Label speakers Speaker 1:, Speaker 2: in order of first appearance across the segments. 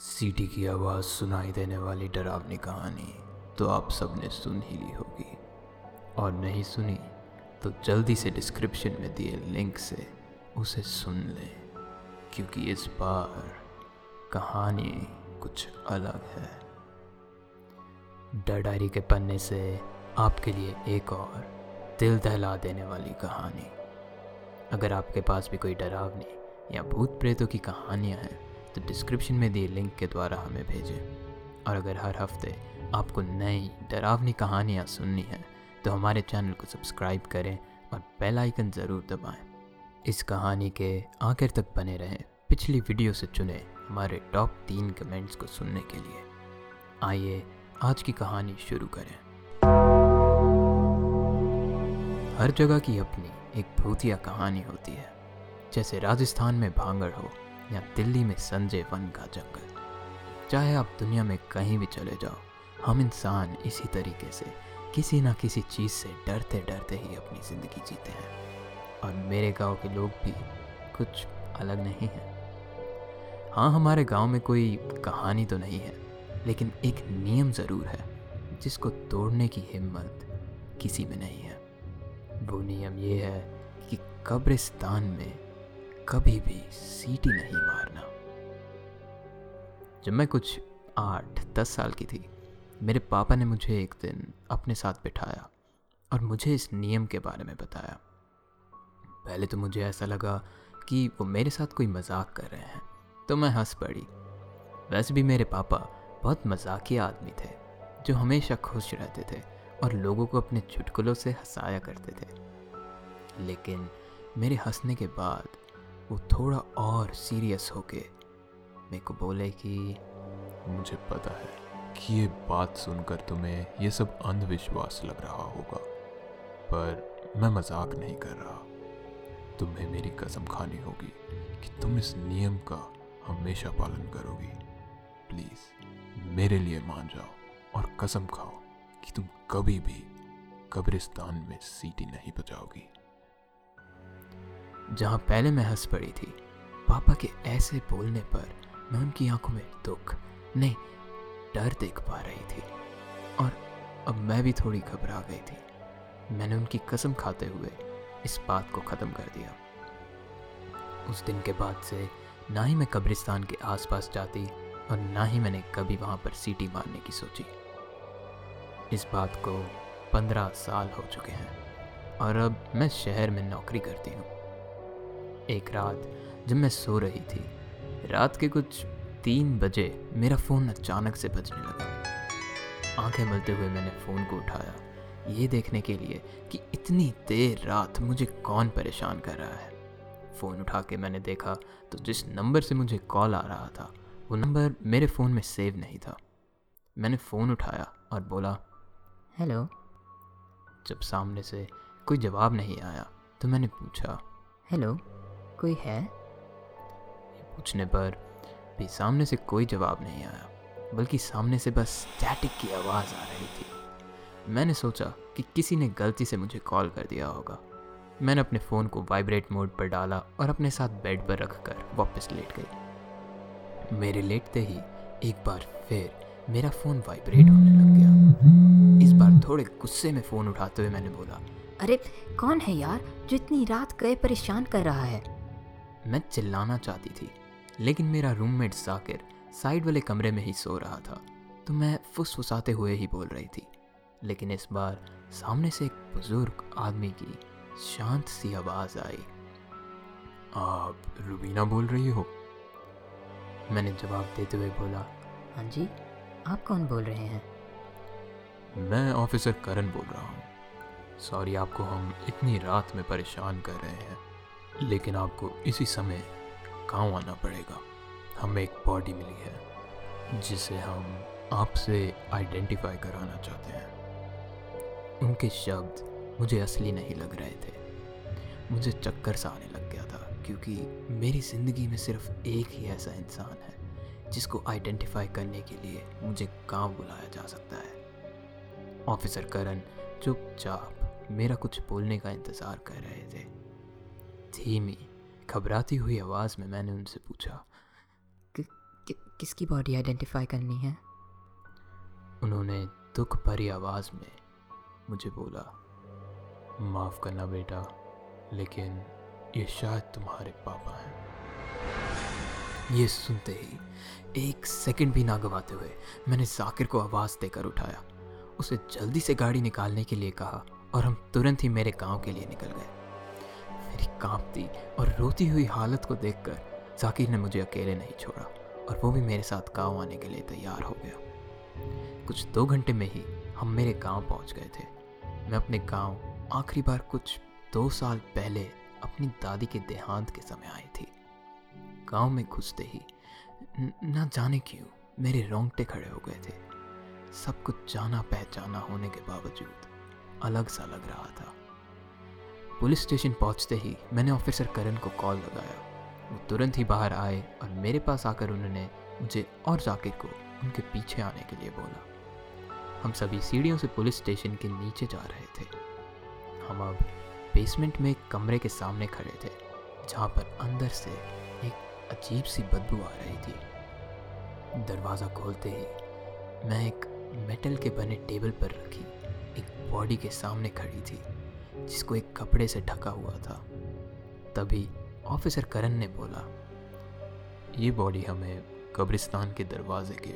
Speaker 1: सीटी की आवाज़ सुनाई देने वाली डरावनी कहानी तो आप सबने सुन ही ली होगी। और नहीं सुनी तो जल्दी से डिस्क्रिप्शन में दिए लिंक से उसे सुन लें, क्योंकि इस बार कहानी कुछ अलग है। डर डायरी के पन्ने से आपके लिए एक और दिल दहला देने वाली कहानी। अगर आपके पास भी कोई डरावनी या भूत प्रेतों की कहानियाँ हैं तो डिस्क्रिप्शन में दिए लिंक के द्वारा हमें भेजें। और अगर हर हफ़्ते आपको नई डरावनी कहानियाँ सुननी हैं तो हमारे चैनल को सब्सक्राइब करें और बेल आइकन ज़रूर दबाएँ। इस कहानी के आखिर तक बने रहें। पिछली वीडियो से चुने हमारे टॉप तीन कमेंट्स को सुनने के लिए। आइए आज की कहानी शुरू करें। हर जगह की अपनी एक भूतिया कहानी होती है, जैसे राजस्थान में भांगड़ हो या दिल्ली में संजय वन का जंगल। चाहे आप दुनिया में कहीं भी चले जाओ, हम इंसान इसी तरीके से किसी ना किसी चीज़ से डरते डरते ही अपनी ज़िंदगी जीते हैं। और मेरे गाँव के लोग भी कुछ अलग नहीं हैं। हाँ हमारे गाँव में कोई कहानी तो नहीं है, लेकिन एक नियम ज़रूर है, जिसको तोड़ने की हिम्मत किसी में नहीं है। वो नियम ये है कि कब्रिस्तान में कभी भी सीटी नहीं मारना। जब मैं कुछ आठ, दस साल की थी, मेरे पापा ने मुझे एक दिन अपने साथ बिठाया और मुझे इस नियम के बारे में बताया। पहले तो मुझे ऐसा लगा कि वो मेरे साथ कोई मज़ाक कर रहे हैं तो मैं हंस पड़ी। वैसे भी मेरे पापा बहुत मजाकिया आदमी थे, जो हमेशा खुश रहते थे और लोगों को अपने चुटकुलों से हंसाया करते थे। लेकिन मेरे हंसने के बाद वो थोड़ा और सीरियस होके मेरे को बोले कि,
Speaker 2: मुझे पता है कि ये बात सुनकर तुम्हें ये सब अंधविश्वास लग रहा होगा, पर मैं मज़ाक नहीं कर रहा। तुम्हें मेरी कसम खानी होगी कि तुम इस नियम का हमेशा पालन करोगी। प्लीज़, मेरे लिए मान जाओ और कसम खाओ कि तुम कभी भी कब्रिस्तान में सीटी नहीं बजाओगी।
Speaker 1: जहाँ पहले मैं हंस पड़ी थी। पापा के ऐसे बोलने पर मैं उनकी आँखों में दुख, नहीं, डर देख पा रही थी। और अब मैं भी थोड़ी घबरा गई थी। मैंने उनकी कसम खाते हुए इस बात को ख़त्म कर दिया। उस दिन के बाद से ना ही मैं कब्रिस्तान के आसपास जाती और ना ही मैंने कभी वहाँ पर सीटी मारने की सोची। इस बात को पंद्रह साल हो चुके हैं और अब मैं शहर में नौकरी करती हूँ। एक रात जब मैं सो रही थी रात के कुछ तीन बजे मेरा फ़ोन अचानक से बजने लगा। आँखें मलते हुए मैंने फ़ोन को उठाया। ये देखने के लिए कि इतनी देर रात मुझे कौन परेशान कर रहा है। फ़ोन उठा के मैंने देखा तो जिस नंबर से मुझे कॉल आ रहा था वो नंबर मेरे फ़ोन में सेव नहीं था। मैंने फ़ोन उठाया और बोला
Speaker 3: हेलो।
Speaker 1: जब सामने से कोई जवाब नहीं आया तो मैंने पूछा
Speaker 3: हेलो। कोई है?
Speaker 1: पूछने पर भी सामने से कोई जवाब नहीं आया बल्कि सामने से बस स्टैटिक की आवाज़ आ रही थी। मैंने सोचा कि किसी ने गलती से मुझे कॉल कर दिया होगा। मैंने अपने फ़ोन को वाइब्रेट मोड पर डाला और अपने साथ बेड पर रखकर वापस लेट गई। मेरे लेटते ही एक बार फिर मेरा फ़ोन वाइब्रेट होने लग गया। इस बार थोड़े गुस्से में फ़ोन उठाते हुए मैंने बोला
Speaker 3: अरे कौन है यार जो इतनी रात गए परेशान कर रहा है?
Speaker 1: मैं चिल्लाना चाहती थी लेकिन मेरा रूममेट जाकिर साइड वाले कमरे में ही सो रहा था तो मैं फुसफुसाते हुए ही बोल रही थी। लेकिन इस बार सामने से एक बुज़ुर्ग आदमी की शांत सी आवाज़ आई।
Speaker 2: आप रुबीना बोल रही हो?
Speaker 1: मैंने जवाब देते हुए बोला।
Speaker 3: हाँ जी आप कौन बोल रहे हैं?
Speaker 2: मैं ऑफिसर करण बोल रहा हूँ। सॉरी आपको हम इतनी रात में परेशान कर रहे हैं। लेकिन आपको इसी समय गाँव आना पड़ेगा। हमें एक बॉडी मिली है, जिसे हम आपसे आइडेंटिफाई कराना चाहते हैं।
Speaker 1: उनके शब्द मुझे असली नहीं लग रहे थे। मुझे चक्कर सा आने लग गया था, क्योंकि मेरी ज़िंदगी में सिर्फ़ एक ही ऐसा इंसान है, जिसको आइडेंटिफाई करने के लिए मुझे गाँव बुलाया जा सकता है। ऑफिसर करण चुपचाप मेरा कुछ बोलने का इंतज़ार कर रहे थे। धीमी घबराती हुई आवाज़ में मैंने उनसे पूछा।
Speaker 3: कि, किसकी बॉडी आइडेंटिफाई करनी है?
Speaker 1: उन्होंने दुख भरी आवाज़ में मुझे बोला माफ़ करना बेटा लेकिन ये शायद तुम्हारे पापा हैं। ये सुनते ही एक सेकंड भी ना गवाते हुए मैंने जाकिर को आवाज़ देकर उठाया। उसे जल्दी से गाड़ी निकालने के लिए कहा और हम तुरंत ही मेरे गाँव के लिए निकल गए। मेरी कांपती और रोती हुई हालत को देखकर जाकिर ने मुझे अकेले नहीं छोड़ा और वो भी मेरे साथ गाँव आने के लिए तैयार हो गया। कुछ दो घंटे में ही हम मेरे गाँव पहुँच गए थे। मैं अपने गाँव आखिरी बार कुछ दो साल पहले अपनी दादी के देहांत के समय आई थी। गाँव में घुसते ही न, न जाने क्यों मेरे रोंगटे खड़े हो गए थे। सब कुछ जाना पहचाना होने के बावजूद अलग सा लग रहा था। पुलिस स्टेशन पहुँचते ही मैंने ऑफिसर करण को कॉल लगाया। वो तुरंत ही बाहर आए और मेरे पास आकर उन्होंने मुझे और जाकिर को उनके पीछे आने के लिए बोला। हम सभी सीढ़ियों से पुलिस स्टेशन के नीचे जा रहे थे। हम अब बेसमेंट में एक कमरे के सामने खड़े थे, जहाँ पर अंदर से एक अजीब सी बदबू आ रही थी। दरवाज़ा खोलते ही मैं एक मेटल के बने टेबल पर रखी एक बॉडी के सामने खड़ी थी। जिसको एक कपड़े से ढका हुआ था। तभी ऑफिसर करण ने बोला,
Speaker 2: ये बॉडी हमें कब्रिस्तान के दरवाजे के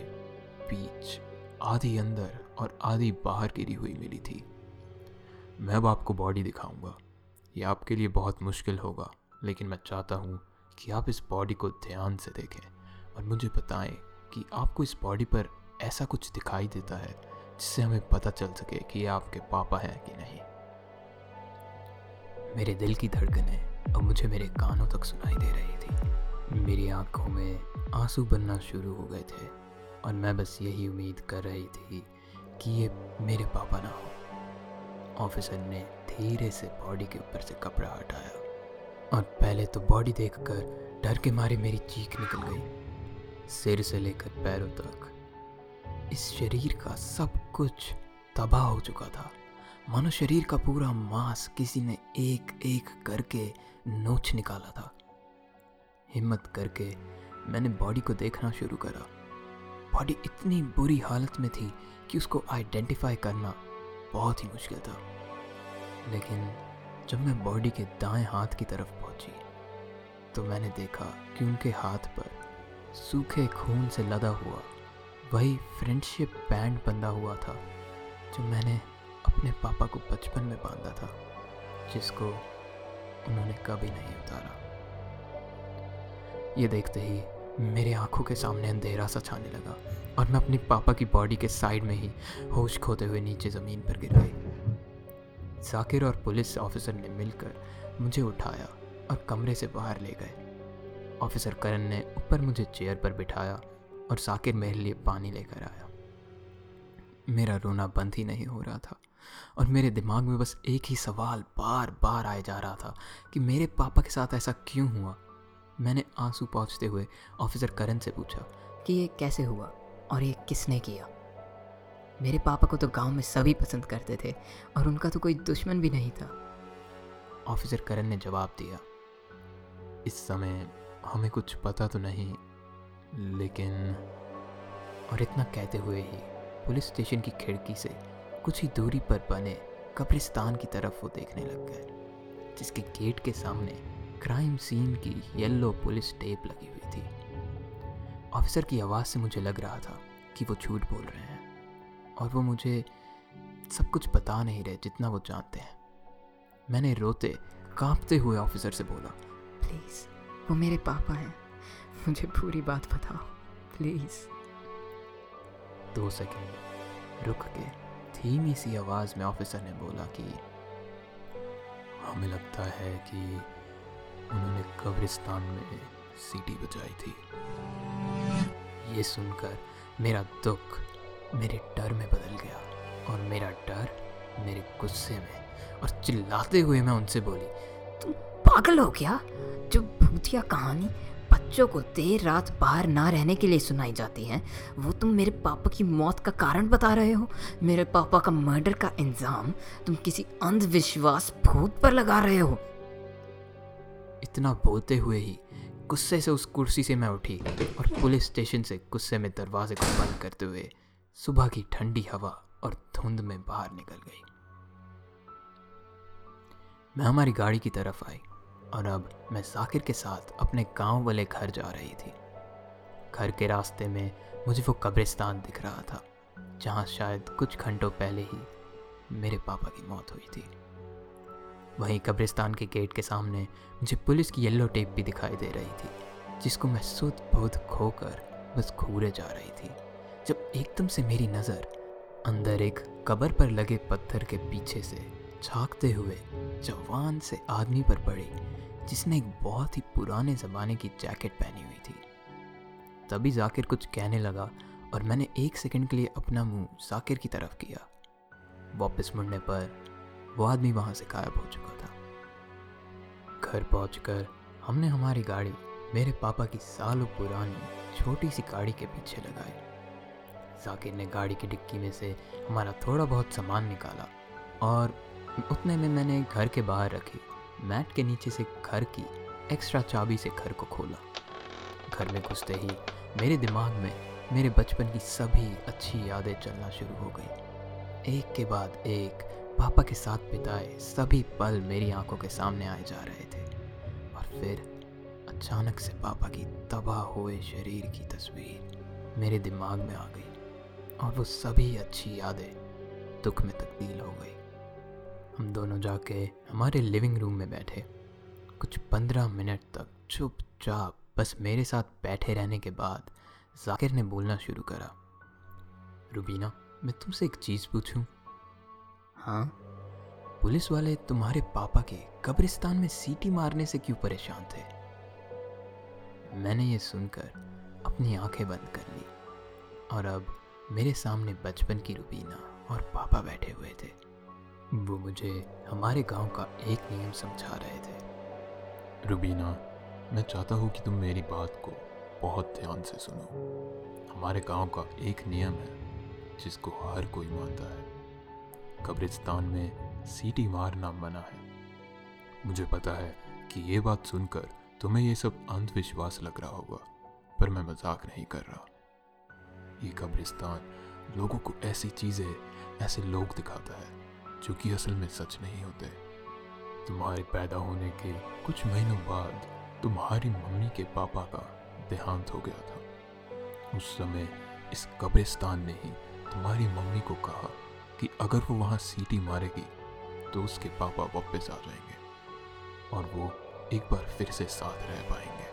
Speaker 2: बीच, आधी अंदर और आधी बाहर गिरी हुई मिली थी। मैं अब आपको बॉडी दिखाऊँगा। ये आपके लिए बहुत मुश्किल होगा, लेकिन मैं चाहता हूँ कि आप इस बॉडी को ध्यान से देखें और मुझे बताएँ कि आपको इस बॉडी पर ऐसा कुछ दिखाई देता है जिससे हमें पता चल सके कि ये आपके पापा हैं कि नहीं।
Speaker 1: मेरे दिल की धड़कनें अब मुझे मेरे कानों तक सुनाई दे रही थी। मेरी आँखों में आँसू बनना शुरू हो गए थे और मैं बस यही उम्मीद कर रही थी कि ये मेरे पापा ना हो। ऑफिसर ने धीरे से बॉडी के ऊपर से कपड़ा हटाया और पहले तो बॉडी देखकर डर के मारे मेरी चीख निकल गई। सिर से लेकर पैरों तक इस शरीर का सब कुछ तबाह हो चुका था। मानो शरीर का पूरा मांस किसी ने एक एक करके नोच निकाला था। हिम्मत करके मैंने बॉडी को देखना शुरू करा। बॉडी इतनी बुरी हालत में थी कि उसको आइडेंटिफाई करना बहुत ही मुश्किल था। लेकिन जब मैं बॉडी के दाएँ हाथ की तरफ़ पहुँची तो मैंने देखा कि उनके हाथ पर सूखे खून से लदा हुआ, वही फ्रेंडशिप बैंड बंधा हुआ था, जो मैंने अपने पापा को बचपन में बांधा था, जिसको उन्होंने कभी नहीं उतारा। ये देखते ही मेरे आँखों के सामने अंधेरा सा छाने लगा और मैं अपनी पापा की बॉडी के साइड में ही होश खोते हुए नीचे ज़मीन पर गिर गई। जाकिर और पुलिस ऑफिसर ने मिलकर मुझे उठाया और कमरे से बाहर ले गए। ऑफिसर करण ने ऊपर मुझे चेयर पर बिठाया और साकिर मेरे लिए पानी लेकर आया। मेरा रोना बंद ही नहीं हो रहा था। और मेरे दिमाग में बस एक ही सवाल बार बार आए जा रहा था कि मेरे पापा के साथ ऐसा क्यों हुआ? मैंने आँसू पहुँचते हुए ऑफिसर करण से पूछा,
Speaker 3: कि ये कैसे हुआ और ये किसने किया? मेरे पापा को तो गाँव में सभी पसंद करते थे और उनका तो कोई दुश्मन भी नहीं था।
Speaker 1: ऑफिसर करण ने जवाब दिया,
Speaker 2: इस समय हमें कुछ पता तो नहीं, लेकिन
Speaker 1: और इतना कहते हुए ही पुलिस स्टेशन की खिड़की से कुछ ही दूरी पर बने कब्रिस्तान की तरफ़ वो देखने लग गए, जिसके गेट के सामने क्राइम सीन की येलो पुलिस टेप लगी हुई थी। ऑफिसर की आवाज़ से मुझे लग रहा था कि वो झूठ बोल रहे हैं, और वो मुझे सब कुछ बता नहीं रहे जितना वो जानते हैं। मैंने रोते कांपते हुए ऑफिसर से बोला
Speaker 3: प्लीज़ वो मेरे पापा हैं। मुझे पूरी बात बताओ प्लीज़
Speaker 1: दो सेकंड रुक के धीमी सी आवाज़ में ऑफिसर ने बोला कि
Speaker 2: हमें लगता है कि उन्होंने कब्रिस्तान में सीटी बजाई थी।
Speaker 1: ये सुनकर मेरा दुख मेरे डर में बदल गया और मेरा डर मेरे गुस्से में और चिल्लाते हुए मैं उनसे बोली,
Speaker 3: तुम पागल हो क्या? जो भूतिया कहानी बच्चों को देर रात बाहर ना रहने के लिए सुनाई जाती हैं। वो तुम मेरे पापा की मौत का कारण बता रहे हो? मेरे पापा का मर्डर का इंजाम तुम किसी अंधविश्वास भूत पर लगा रहे हो।
Speaker 1: इतना बोलते हुए ही गुस्से से उस कुर्सी से मैं उठी और पुलिस स्टेशन से गुस्से में दरवाजे को बंद करते हुए सुबह की ठंडी हवा और धुंध में बाहर निकल गई। मैं हमारी गाड़ी की तरफ़ आई। और अब मैं साकिर के साथ अपने गाँव वाले घर जा रही थी। घर के रास्ते में मुझे वो कब्रिस्तान दिख रहा था, जहाँ शायद कुछ घंटों पहले ही मेरे पापा की मौत हुई थी। वहीं कब्रिस्तान के गेट के सामने मुझे पुलिस की येलो टेप भी दिखाई दे रही थी, जिसको मैं सुध बुध खोकर बस घूरे जा रही थी, जब एकदम से मेरी नज़र अंदर एक कबर पर लगे पत्थर के पीछे से झांकते हुए जवान से आदमी पर पड़ी। जिसने एक बहुत ही पुराने ज़माने की जैकेट पहनी हुई थी। तभी जाकिर कुछ कहने लगा और मैंने एक सेकंड के लिए अपना मुँह जाकिर की तरफ़ किया। वापस मुड़ने पर वो आदमी वहाँ से गायब हो चुका था। घर पहुंचकर हमने हमारी गाड़ी मेरे पापा की सालों पुरानी छोटी सी गाड़ी के पीछे लगाई। जाकिर ने गाड़ी की डिक्की में से हमारा थोड़ा बहुत सामान निकाला और उतने में मैंने घर के बाहर रखी। मैट के नीचे से घर की एक्स्ट्रा चाबी से घर को खोला। घर में घुसते ही मेरे दिमाग में मेरे बचपन की सभी अच्छी यादें चलना शुरू हो गई। एक के बाद एक पापा के साथ बिताए सभी पल मेरी आँखों के सामने आए जा रहे थे। और फिर अचानक से पापा की तबाह हुए शरीर की तस्वीर मेरे दिमाग में आ गई और वो सभी अच्छी यादें दुख में तब्दील हो गई। हम दोनों जाके हमारे लिविंग रूम में बैठे। कुछ पंद्रह मिनट तक चुपचाप बस मेरे साथ बैठे रहने के बाद जाकिर ने बोलना शुरू करा रुबीना मैं तुमसे एक चीज़ पूछूँ?
Speaker 3: हाँ।
Speaker 1: पुलिस वाले तुम्हारे पापा के कब्रिस्तान में सीटी मारने से क्यों परेशान थे? मैंने ये सुनकर अपनी आँखें बंद कर ली और अब मेरे सामने बचपन की रुबीना और पापा बैठे हुए थे। वो मुझे हमारे गाँव का एक नियम समझा रहे थे।
Speaker 2: रुबीना, मैं चाहता हूँ कि तुम मेरी बात को बहुत ध्यान से सुनो। हमारे गाँव का एक नियम है, जिसको हर कोई मानता है। कब्रिस्तान में सीटी मारना मना है। मुझे पता है कि ये बात सुनकर तुम्हें ये सब अंधविश्वास लग रहा होगा, पर मैं मज़ाक नहीं कर रहा। ये कब्रिस्तान लोगों को ऐसी चीज़ें, ऐसे लोग दिखाता है। जो कि असल में सच नहीं होते। तुम्हारे पैदा होने के कुछ महीनों बाद तुम्हारी मम्मी के पापा का देहांत हो गया था। उस समय इस कब्रिस्तान ने ही तुम्हारी मम्मी को कहा कि अगर वो वहाँ सीटी मारेगी तो उसके पापा वापस आ जाएँगे और वो एक बार फिर से साथ रह पाएँगे।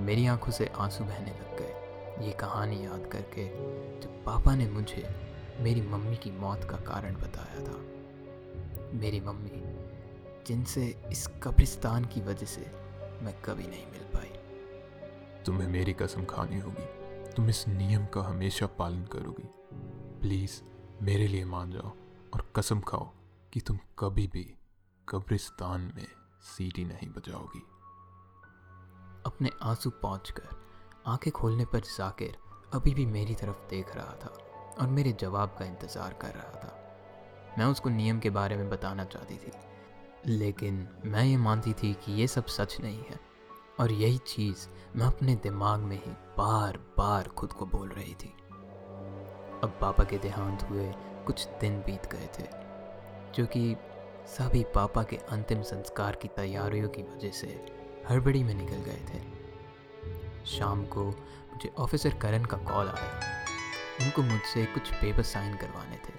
Speaker 1: मेरी आँखों से आँसू बहने लग गए। ये कहानी याद करके जब पापा ने मुझे मेरी मम्मी की मौत का कारण बताया था। मेरी मम्मी जिनसे इस कब्रिस्तान की वजह से मैं कभी नहीं मिल पाई।
Speaker 2: तुम्हें मेरी कसम खानी होगी। तुम इस नियम का हमेशा पालन करोगी। प्लीज़ मेरे लिए मान जाओ और कसम खाओ कि तुम कभी भी कब्रिस्तान में सीटी नहीं बजाओगी।
Speaker 1: अपने आँसू पहुँच कर आँखें खोलने पर जाकिर अभी भी मेरी तरफ़ देख रहा था। और मेरे जवाब का इंतज़ार कर रहा था। मैं उसको नियम के बारे में बताना चाहती थी, लेकिन मैं ये मानती थी कि ये सब सच नहीं है, और यही चीज़ मैं अपने दिमाग में ही बार बार खुद को बोल रही थी। अब पापा के देहांत हुए कुछ दिन बीत गए थे, जो कि सभी पापा के अंतिम संस्कार की तैयारियों की वजह से हड़बड़ी में निकल गए थे। शाम को मुझे ऑफिसर करण का कॉल आया। उनको मुझसे कुछ पेपर साइन करवाने थे,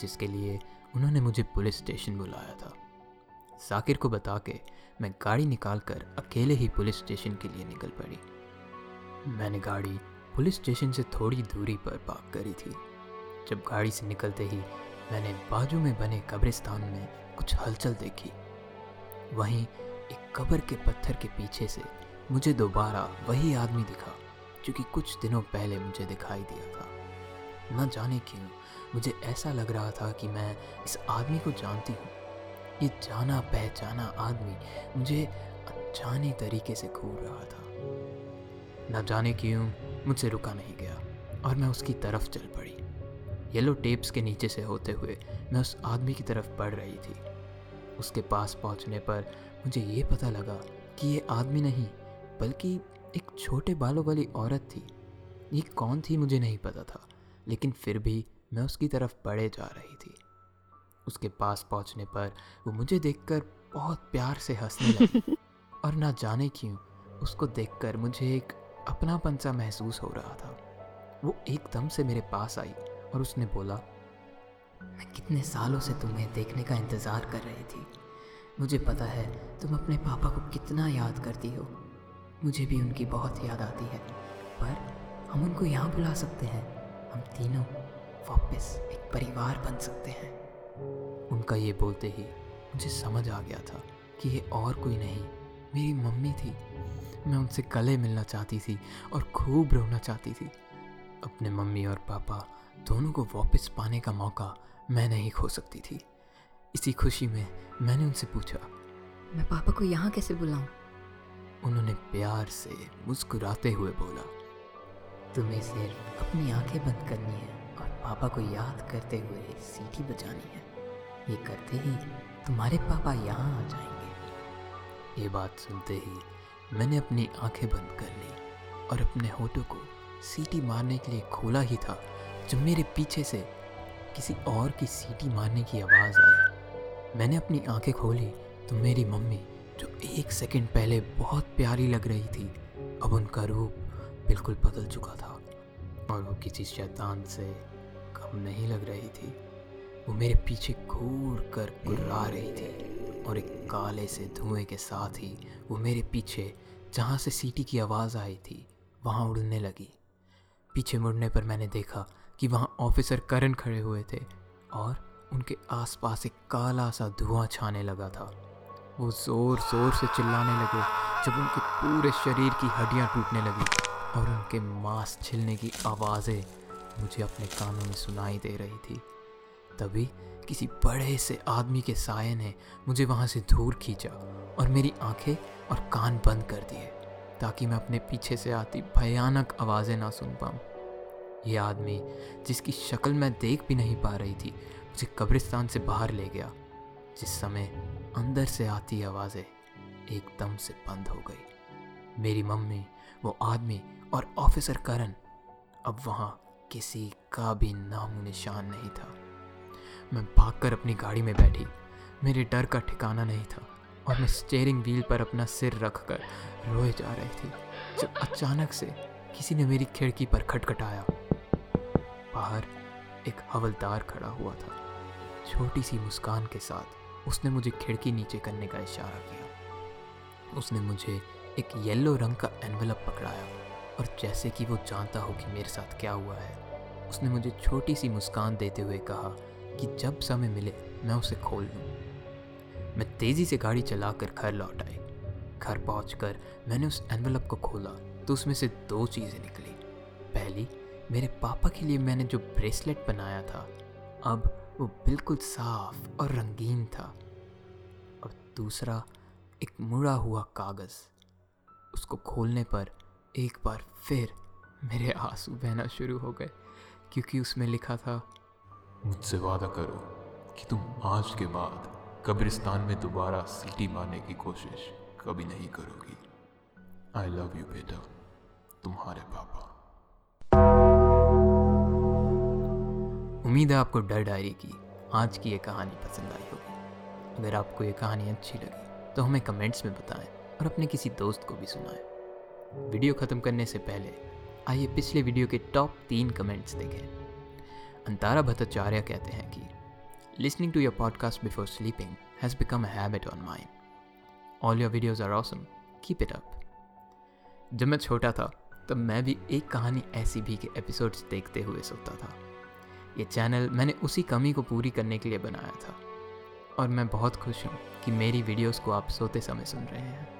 Speaker 1: जिसके लिए उन्होंने मुझे पुलिस स्टेशन बुलाया था। साकिर को बता के मैं गाड़ी निकाल कर अकेले ही पुलिस स्टेशन के लिए निकल पड़ी। मैंने गाड़ी पुलिस स्टेशन से थोड़ी दूरी पर पार्क करी थी। जब गाड़ी से निकलते ही मैंने बाजू में बने कब्रिस्तान में कुछ हलचल देखी। वहीं एक कब्र के पत्थर के पीछे से मुझे दोबारा वही आदमी दिखा, जो कि कुछ दिनों पहले मुझे दिखाई दिया था। न जाने क्यों? मुझे ऐसा लग रहा था कि मैं इस आदमी को जानती हूँ। ये जाना पहचाना आदमी मुझे अनजाने तरीके से घूर रहा था। न जाने क्यों, मुझसे रुका नहीं गया और मैं उसकी तरफ़ चल पड़ी। येलो टेप्स के नीचे से होते हुए मैं उस आदमी की तरफ़ बढ़ रही थी। उसके पास पहुँचने पर मुझे ये पता लगा कि ये आदमी नहीं, बल्कि एक छोटे बालों वाली औरत थी। ये कौन थी मुझे नहीं पता था। लेकिन फिर भी मैं उसकी तरफ़ बढ़े जा रही थी। उसके पास पहुँचने पर वो मुझे देखकर बहुत प्यार से हंसने लगी। और ना जाने क्यों उसको देखकर मुझे एक अपनापन सा महसूस हो रहा था। वो एकदम से मेरे पास आई और उसने बोला मैं कितने सालों से तुम्हें देखने का इंतज़ार कर रही थी। मुझे पता है तुम अपने पापा को कितना याद करती हो। मुझे भी उनकी बहुत याद आती है पर हम उनको यहाँ बुला सकते हैं। हम तीनों वापस एक परिवार बन सकते हैं। उनका ये बोलते ही मुझे समझ आ गया था कि ये और कोई नहीं मेरी मम्मी थी। मैं उनसे गले मिलना चाहती थी और खूब रोना चाहती थी। अपने मम्मी और पापा दोनों को वापस पाने का मौका मैं नहीं खो सकती थी। इसी खुशी में मैंने उनसे पूछा
Speaker 3: मैं पापा को यहाँ कैसे बुलाऊं?
Speaker 1: उन्होंने प्यार से मुस्कुराते हुए बोला तुम्हें सिर्फ़ अपनी आँखें बंद करनी है और पापा को याद करते हुए सीटी बजानी है। ये करते ही तुम्हारे पापा यहाँ आ जाएँगे। ये बात सुनते ही मैंने अपनी आँखें बंद कर ली और अपने होठों को सीटी मारने के लिए खोला ही था, जब मेरे पीछे से किसी और की सीटी मारने की आवाज़ आई। मैंने अपनी आँखें खोली तो मेरी मम्मी, जो एक सेकंड पहले बहुत प्यारी लग रही थी, अब उनका रूप बिल्कुल बदल चुका था और वो किसी शैतान से कम नहीं लग रही थी। वो मेरे पीछे घूर कर गुर्रा रही थी और एक काले से धुएँ के साथ ही वो मेरे पीछे, जहाँ से सीटी की आवाज़ आई थी, वहाँ उड़ने लगी। पीछे मुड़ने पर मैंने देखा कि वहाँ ऑफिसर करण खड़े हुए थे और उनके आसपास एक काला सा धुआँ छाने लगा था। वो ज़ोर ज़ोर से चिल्लाने लगे जब उनके पूरे शरीर की हड्डियाँ टूटने लगी। और उनके मांस छिलने की आवाज़ें मुझे अपने कानों में सुनाई दे रही थी। तभी किसी बड़े से आदमी के साय ने मुझे वहाँ से दूर खींचा और मेरी आँखें और कान बंद कर दिए, ताकि मैं अपने पीछे से आती भयानक आवाज़ें ना सुन पाऊँ। ये आदमी, जिसकी शक्ल मैं देख भी नहीं पा रही थी, मुझे कब्रिस्तान से बाहर ले गया, जिस समय अंदर से आती आवाज़ें एकदम से बंद हो गई। मेरी मम्मी, वो आदमी और ऑफिसर करण अब वहाँ किसी का भी नाम निशान नहीं था। मैं भागकर अपनी गाड़ी में बैठी। मेरे डर का ठिकाना नहीं था और मैं स्टेयरिंग व्हील पर अपना सिर रख कर रोए जा रही थी जब अचानक से किसी ने मेरी खिड़की पर खटखटाया। बाहर एक हवलदार खड़ा हुआ था। छोटी सी मुस्कान के साथ उसने मुझे खिड़की नीचे करने का इशारा किया। उसने मुझे एक येलो रंग का एनवलप पकड़ाया। और जैसे कि वो जानता हो कि मेरे साथ क्या हुआ है, उसने मुझे छोटी सी मुस्कान देते हुए कहा कि जब समय मिले, मैं उसे खोल लूँ। मैं तेज़ी से गाड़ी चलाकर घर लौट आई। घर पहुंचकर मैंने उस एनवलप को खोला तो उसमें से दो चीज़ें निकली। पहली, मेरे पापा के लिए मैंने जो ब्रेसलेट बनाया था, अब वो बिल्कुल साफ़ और रंगीन था। और दूसरा, एक मुड़ा हुआ कागज़। उसको खोलने पर एक बार फिर मेरे आँसू बहना शुरू हो गए क्योंकि उसमें लिखा था
Speaker 2: मुझसे वादा करो कि तुम आज के बाद कब्रिस्तान में दोबारा सीटी मारने की कोशिश कभी नहीं करोगी। आई लव यू बेटा। तुम्हारे पापा.
Speaker 1: उम्मीद है आपको डर डायरी की आज की ये कहानी पसंद आई होगी। अगर आपको ये कहानी अच्छी लगी तो हमें कमेंट्स में बताएँ और अपने किसी दोस्त को भी सुनाएँ। वीडियो ख़त्म करने से पहले आइए पिछले वीडियो के टॉप तीन कमेंट्स देखें। अंतारा भट्टाचार्य कहते हैं कि listening to your podcast before sleeping has become a habit on mind all your videos are awesome keep it up जब मैं छोटा था, तब मैं भी एक कहानी ऐसी भी के एपिसोड्स देखते हुए सोता था। ये चैनल मैंने उसी कमी को पूरी करने के लिए बनाया था। और मैं बहुत खुश हूँ कि मेरी वीडियोस को आप सोते समय सुन रहे हैं।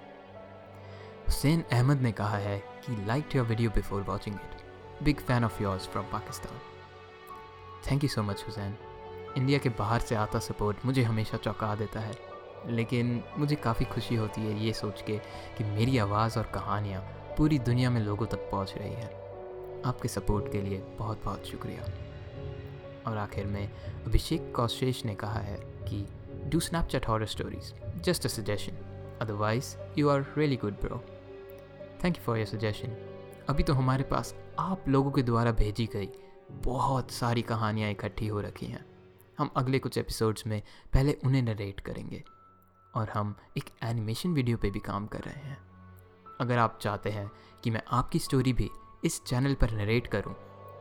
Speaker 1: हुसैन अहमद ने कहा है कि like your video before watching it big fan of yours from Pakistan thank you so much Hussain. India के बाहर से आता सपोर्ट मुझे हमेशा चौंका देता है। लेकिन मुझे काफ़ी खुशी होती है ये सोच के कि मेरी आवाज़ और कहानियाँ पूरी दुनिया में लोगों तक पहुँच रही है। आपके सपोर्ट के लिए बहुत बहुत शुक्रिया। और आखिर में अभिषेक कौशेष ने कहा है कि do Snapchat horror stories just a suggestion otherwise you are really good bro thank you for your suggestion अभी तो हमारे पास आप लोगों के द्वारा भेजी गई बहुत सारी कहानियाँ इकट्ठी हो रखी हैं। हम अगले कुछ एपिसोड्स में पहले उन्हें नरेट करेंगे और हम एक एनिमेशन वीडियो पे भी काम कर रहे हैं। अगर आप चाहते हैं कि मैं आपकी स्टोरी भी इस चैनल पर नरेट करूँ,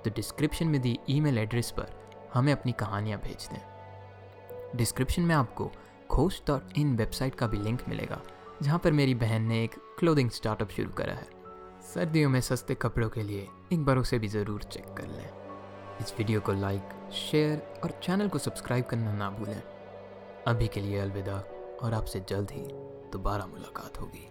Speaker 1: तो डिस्क्रिप्शन में दी ईमेल एड्रेस पर हमें अपनी कहानियाँ भेज दें। डिस्क्रिप्शन में आपको खोज डॉट इन वेबसाइट का भी लिंक मिलेगा जहाँ पर मेरी बहन ने एक क्लोथिंग स्टार्टअप शुरू करा है। सर्दियों में सस्ते कपड़ों के लिए एक बार उसे भी ज़रूर चेक कर लें। इस वीडियो को लाइक शेयर और चैनल को सब्सक्राइब करना ना भूलें। अभी के लिए अलविदा और आपसे जल्द ही दोबारा मुलाकात होगी।